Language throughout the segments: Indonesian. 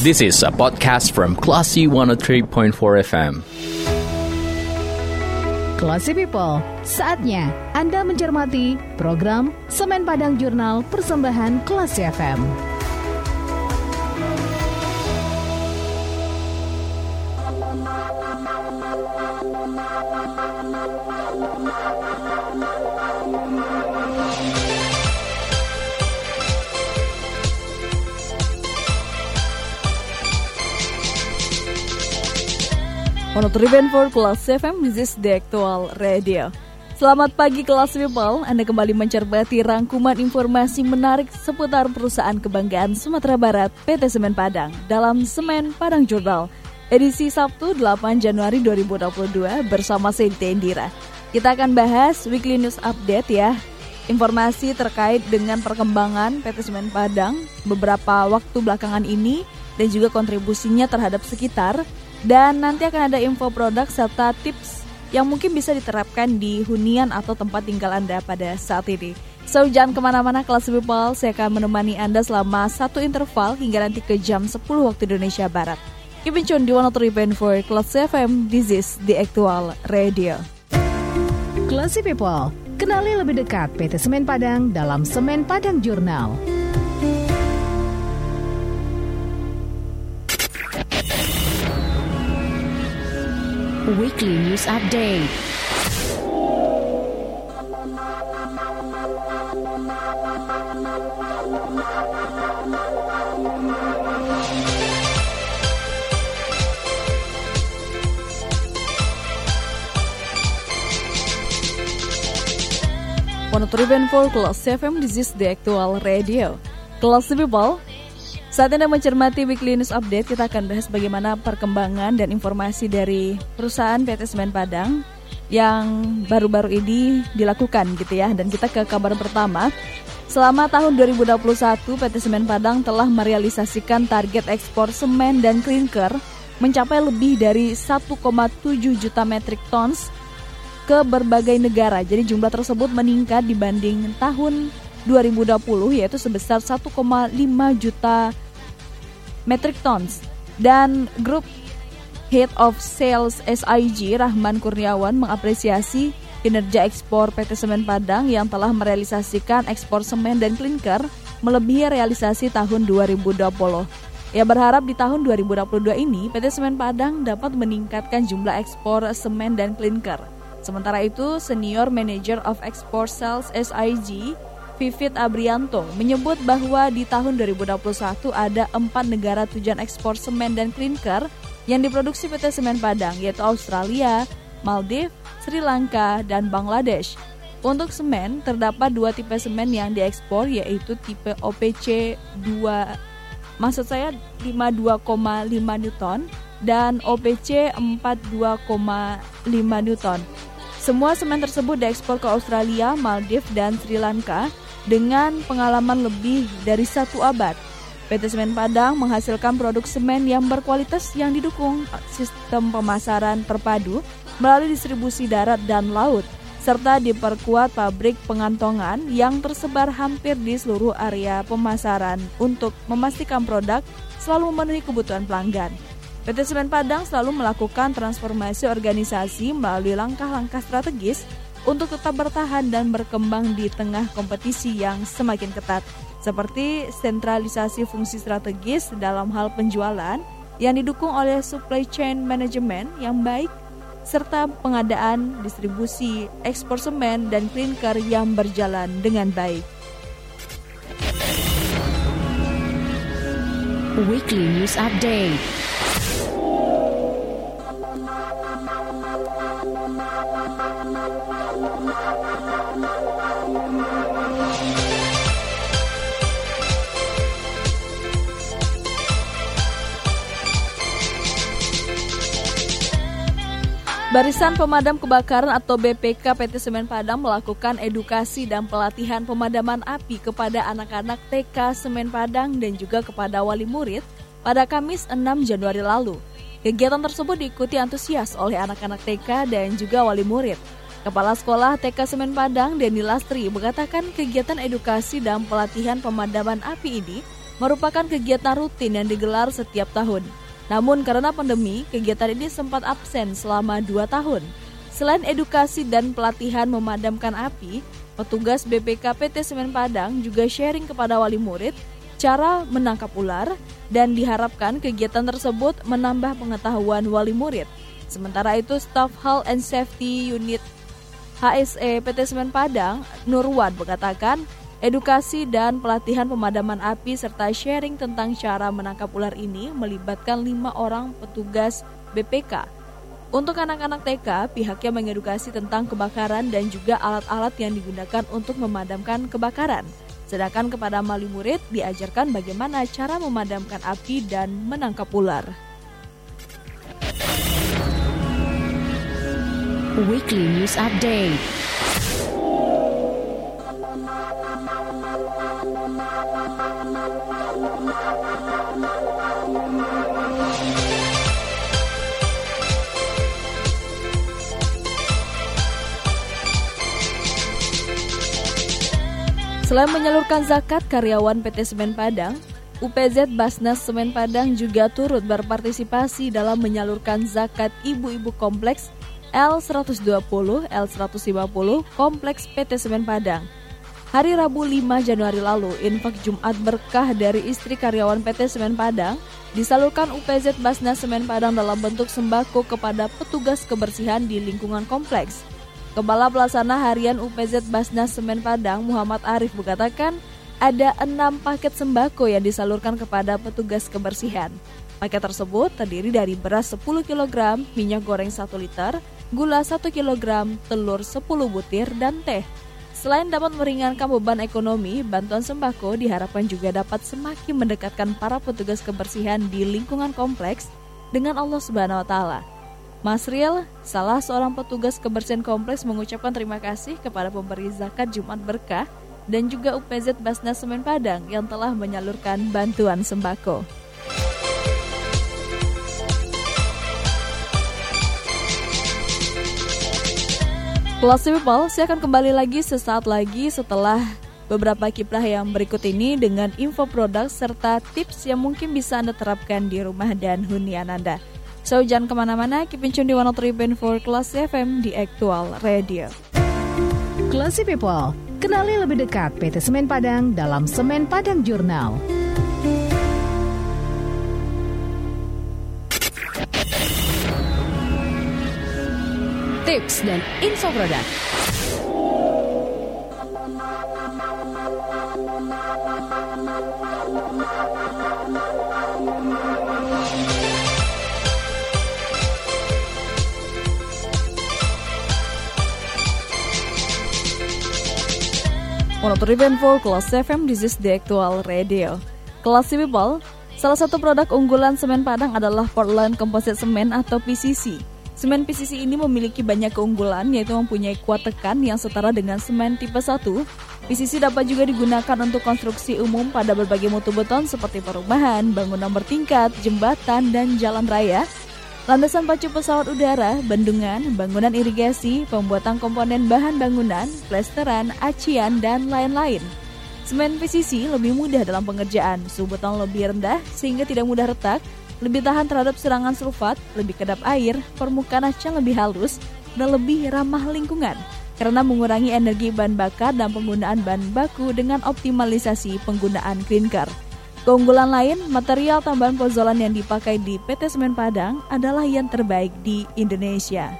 This is a podcast from Classy 103.4 FM. Classy People, saatnya Anda mencermati program Semen Padang Jurnal Persembahan Classy FM. Monotriben for Kelas FM, this is the actual radio. Selamat pagi kelas people, Anda kembali mencermati rangkuman informasi menarik seputar perusahaan kebanggaan Sumatera Barat PT Semen Padang dalam Semen Padang Journal edisi Sabtu 8 Januari 2022 bersama Sinti Indira. Kita akan bahas weekly news update ya, informasi terkait dengan perkembangan PT Semen Padang beberapa waktu belakangan ini dan juga kontribusinya terhadap sekitar dan nanti akan ada info produk serta tips yang mungkin bisa diterapkan di hunian atau tempat tinggal Anda pada saat ini. So, jangan ke mana-mana kelas people, saya akan menemani Anda selama satu interval hingga nanti ke jam 10 waktu Indonesia Barat. Keep in tune di 103.4 Kelas FM, this is the actual radio. Classy People, kenali lebih dekat PT Semen Padang dalam Semen Padang Jurnal. Weekly News Update. Monotriben for Kelas FM, this is the actual radio. Kelas people, saat Anda mencermati Weekly News Update, kita akan bahas bagaimana perkembangan dan informasi dari perusahaan PT Semen Padang yang baru-baru ini dilakukan gitu ya. Dan kita ke kabar pertama. Selama tahun 2021, PT Semen Padang telah merealisasikan target ekspor semen dan klinker mencapai lebih dari 1,7 juta metrik tons ke berbagai negara. Jadi jumlah tersebut meningkat dibanding tahun 2020 yaitu sebesar 1,5 juta metric tons. Dan grup Head of Sales SIG Rahman Kurniawan mengapresiasi kinerja ekspor PT Semen Padang yang telah merealisasikan ekspor semen dan klinker melebihi realisasi tahun 2020. Ia berharap di tahun 2022 ini PT Semen Padang dapat meningkatkan jumlah ekspor semen dan klinker. Sementara itu, Senior Manager of Export Sales SIG, Vivit Abrianto, menyebut bahwa di tahun 2021 ada empat negara tujuan ekspor semen dan klinker yang diproduksi PT Semen Padang, yaitu Australia, Maldives, Sri Lanka, dan Bangladesh. Untuk semen, terdapat dua tipe semen yang diekspor, yaitu tipe OPC 2, maksud saya 52,5 Newton, dan OPC 42,5 Newton. Semua semen tersebut diekspor ke Australia, Maldives, dan Sri Lanka dengan pengalaman lebih dari satu abad. PT Semen Padang menghasilkan produk semen yang berkualitas yang didukung sistem pemasaran terpadu melalui distribusi darat dan laut, serta diperkuat pabrik pengantongan yang tersebar hampir di seluruh area pemasaran untuk memastikan produk selalu memenuhi kebutuhan pelanggan. PT Semen Padang selalu melakukan transformasi organisasi melalui langkah-langkah strategis untuk tetap bertahan dan berkembang di tengah kompetisi yang semakin ketat, seperti sentralisasi fungsi strategis dalam hal penjualan yang didukung oleh supply chain management yang baik, serta pengadaan distribusi ekspor semen dan klinker yang berjalan dengan baik. Weekly News Update. Barisan Pemadam Kebakaran atau BPK PT Semen Padang melakukan edukasi dan pelatihan pemadaman api kepada anak-anak TK Semen Padang dan juga kepada wali murid pada Kamis 6 Januari lalu. Kegiatan tersebut diikuti antusias oleh anak-anak TK dan juga wali murid. Kepala Sekolah TK Semen Padang, Deni Lastri, mengatakan kegiatan edukasi dan pelatihan pemadaman api ini merupakan kegiatan rutin yang digelar setiap tahun. Namun karena pandemi, kegiatan ini sempat absen selama dua tahun. Selain edukasi dan pelatihan memadamkan api, petugas BPK PT Semen Padang juga sharing kepada wali murid cara menangkap ular dan diharapkan kegiatan tersebut menambah pengetahuan wali murid. Sementara itu, staf Health and Safety Unit HSE PT Semen Padang, Nurwan mengatakan, edukasi dan pelatihan pemadaman api serta sharing tentang cara menangkap ular ini melibatkan lima orang petugas BPK. Untuk anak-anak TK, pihaknya mengedukasi tentang kebakaran dan juga alat-alat yang digunakan untuk memadamkan kebakaran. Sedangkan kepada mali murid diajarkan bagaimana cara memadamkan api dan menangkap ular. Weekly News Update. Selain menyalurkan zakat karyawan PT Semen Padang, UPZ Basnas Semen Padang juga turut berpartisipasi dalam menyalurkan zakat ibu-ibu kompleks L120, L150 Kompleks PT Semen Padang. Hari Rabu 5 Januari lalu, infak Jumat berkah dari istri karyawan PT Semen Padang disalurkan UPZ Basnas Semen Padang dalam bentuk sembako kepada petugas kebersihan di lingkungan kompleks. Kepala Pelaksana Harian UPZ Basnas Semen Padang Muhammad Arif mengatakan ada enam paket sembako yang disalurkan kepada petugas kebersihan. Paket tersebut terdiri dari beras 10 kg, minyak goreng 1 liter, gula 1 kg, telur 10 butir, dan teh. Selain dapat meringankan beban ekonomi, bantuan sembako diharapkan juga dapat semakin mendekatkan para petugas kebersihan di lingkungan kompleks dengan Allah Subhanahu wa taala. Mas Riel, salah seorang petugas kebersihan kompleks mengucapkan terima kasih kepada pemberi zakat Jumat Berkah dan juga UPZ Basnas Semen Padang yang telah menyalurkan bantuan sembako. Plus People, saya akan kembali lagi sesaat lagi setelah beberapa kiprah yang berikut ini dengan info produk serta tips yang mungkin bisa Anda terapkan di rumah dan hunian Anda. So jangan ke mana-mana, keep in tune di 103.4 Kelas FM di Aktual Radio. Classy People, kenali lebih dekat PT Semen Padang dalam Semen Padang Jurnal. Tips dan info produk. Monotriben for Kelas FM, this is the actual radio. Kelas People, salah satu produk unggulan semen Padang adalah Portland Composite Cement atau PCC. Semen PCC ini memiliki banyak keunggulan yaitu mempunyai kuat tekan yang setara dengan semen tipe 1. PCC dapat juga digunakan untuk konstruksi umum pada berbagai mutu beton seperti perumahan, bangunan bertingkat, jembatan, dan jalan raya, landasan pacu pesawat udara, bendungan, bangunan irigasi, pembuatan komponen bahan bangunan, plesteran, acian, dan lain-lain. Semen PCC lebih mudah dalam pengerjaan, suhu beton lebih rendah sehingga tidak mudah retak, lebih tahan terhadap serangan sulfat, lebih kedap air, permukaan acan lebih halus, dan lebih ramah lingkungan karena mengurangi energi bahan bakar dan penggunaan bahan baku dengan optimalisasi penggunaan clinker. Keunggulan lain, material tambahan pozolan yang dipakai di PT Semen Padang adalah yang terbaik di Indonesia.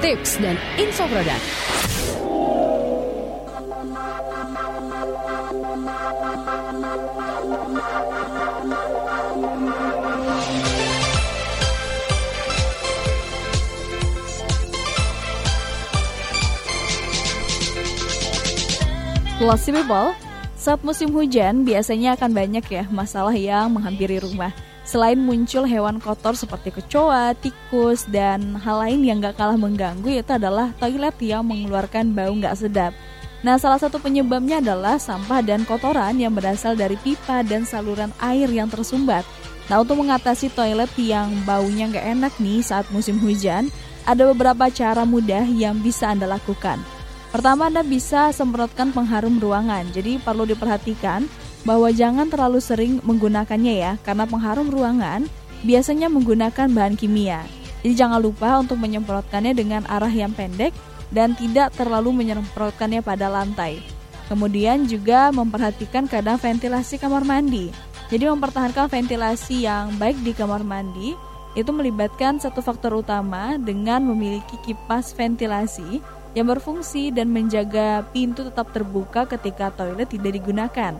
Tips dan info produk. Classy People, saat musim hujan biasanya akan banyak ya masalah yang menghampiri rumah. Selain muncul hewan kotor seperti kecoa, tikus, dan hal lain yang gak kalah mengganggu yaitu adalah toilet yang mengeluarkan bau gak sedap. Nah, salah satu penyebabnya adalah sampah dan kotoran yang berasal dari pipa dan saluran air yang tersumbat. Nah, untuk mengatasi toilet yang baunya gak enak nih saat musim hujan, ada beberapa cara mudah yang bisa Anda lakukan. Pertama, Anda bisa semprotkan pengharum ruangan. Jadi perlu diperhatikan bahwa jangan terlalu sering menggunakannya ya, karena pengharum ruangan biasanya menggunakan bahan kimia. Jadi jangan lupa untuk menyemprotkannya dengan arah yang pendek dan tidak terlalu menyemprotkannya pada lantai. Kemudian juga memperhatikan keadaan ventilasi kamar mandi. Jadi mempertahankan ventilasi yang baik di kamar mandi itu melibatkan satu faktor utama dengan memiliki kipas ventilasi yang berfungsi dan menjaga pintu tetap terbuka ketika toilet tidak digunakan.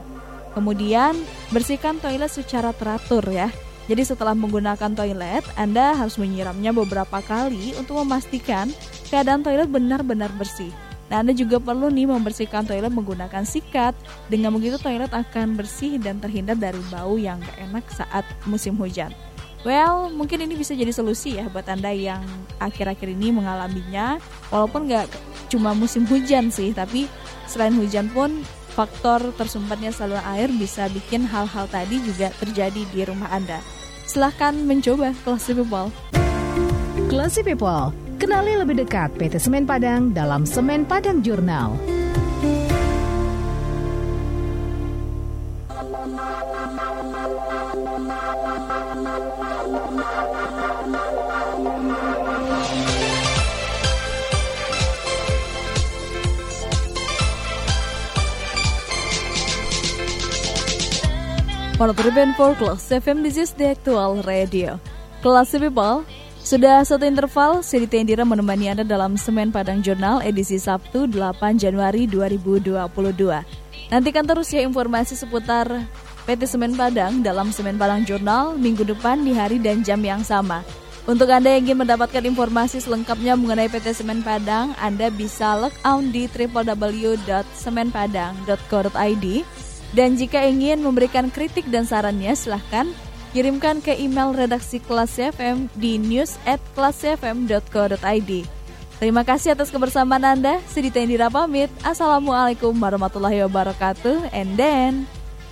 Kemudian, bersihkan toilet secara teratur ya. Jadi setelah menggunakan toilet, Anda harus menyiramnya beberapa kali untuk memastikan keadaan toilet benar-benar bersih. Nah, Anda juga perlu nih membersihkan toilet menggunakan sikat. Dengan begitu toilet akan bersih dan terhindar dari bau yang gak enak saat musim hujan. Well, mungkin ini bisa jadi solusi ya buat Anda yang akhir-akhir ini mengalaminya. Walaupun nggak cuma musim hujan sih, tapi selain hujan pun faktor tersumbatnya saluran air bisa bikin hal-hal tadi juga terjadi di rumah Anda. Silahkan mencoba Classy People. Classy People, kenali lebih dekat PT Semen Padang dalam Semen Padang Jurnal. For for Class FM, this is the actual radio. Kelas People, sudah satu interval, Siti Tendira menemani Anda dalam Semen Padang Jurnal edisi Sabtu 8 Januari 2022. Nantikan terus ya informasi seputar PT Semen Padang dalam Semen Padang Jurnal minggu depan di hari dan jam yang sama. Untuk Anda yang ingin mendapatkan informasi selengkapnya mengenai PT Semen Padang, Anda bisa log on di www.semenpadang.co.id dan jika ingin memberikan kritik dan sarannya, silahkan kirimkan ke email redaksi kelas FM di news at. Terima kasih atas kebersamaan Anda. Sedita Indira pamit. Assalamualaikum warahmatullahi wabarakatuh. And then,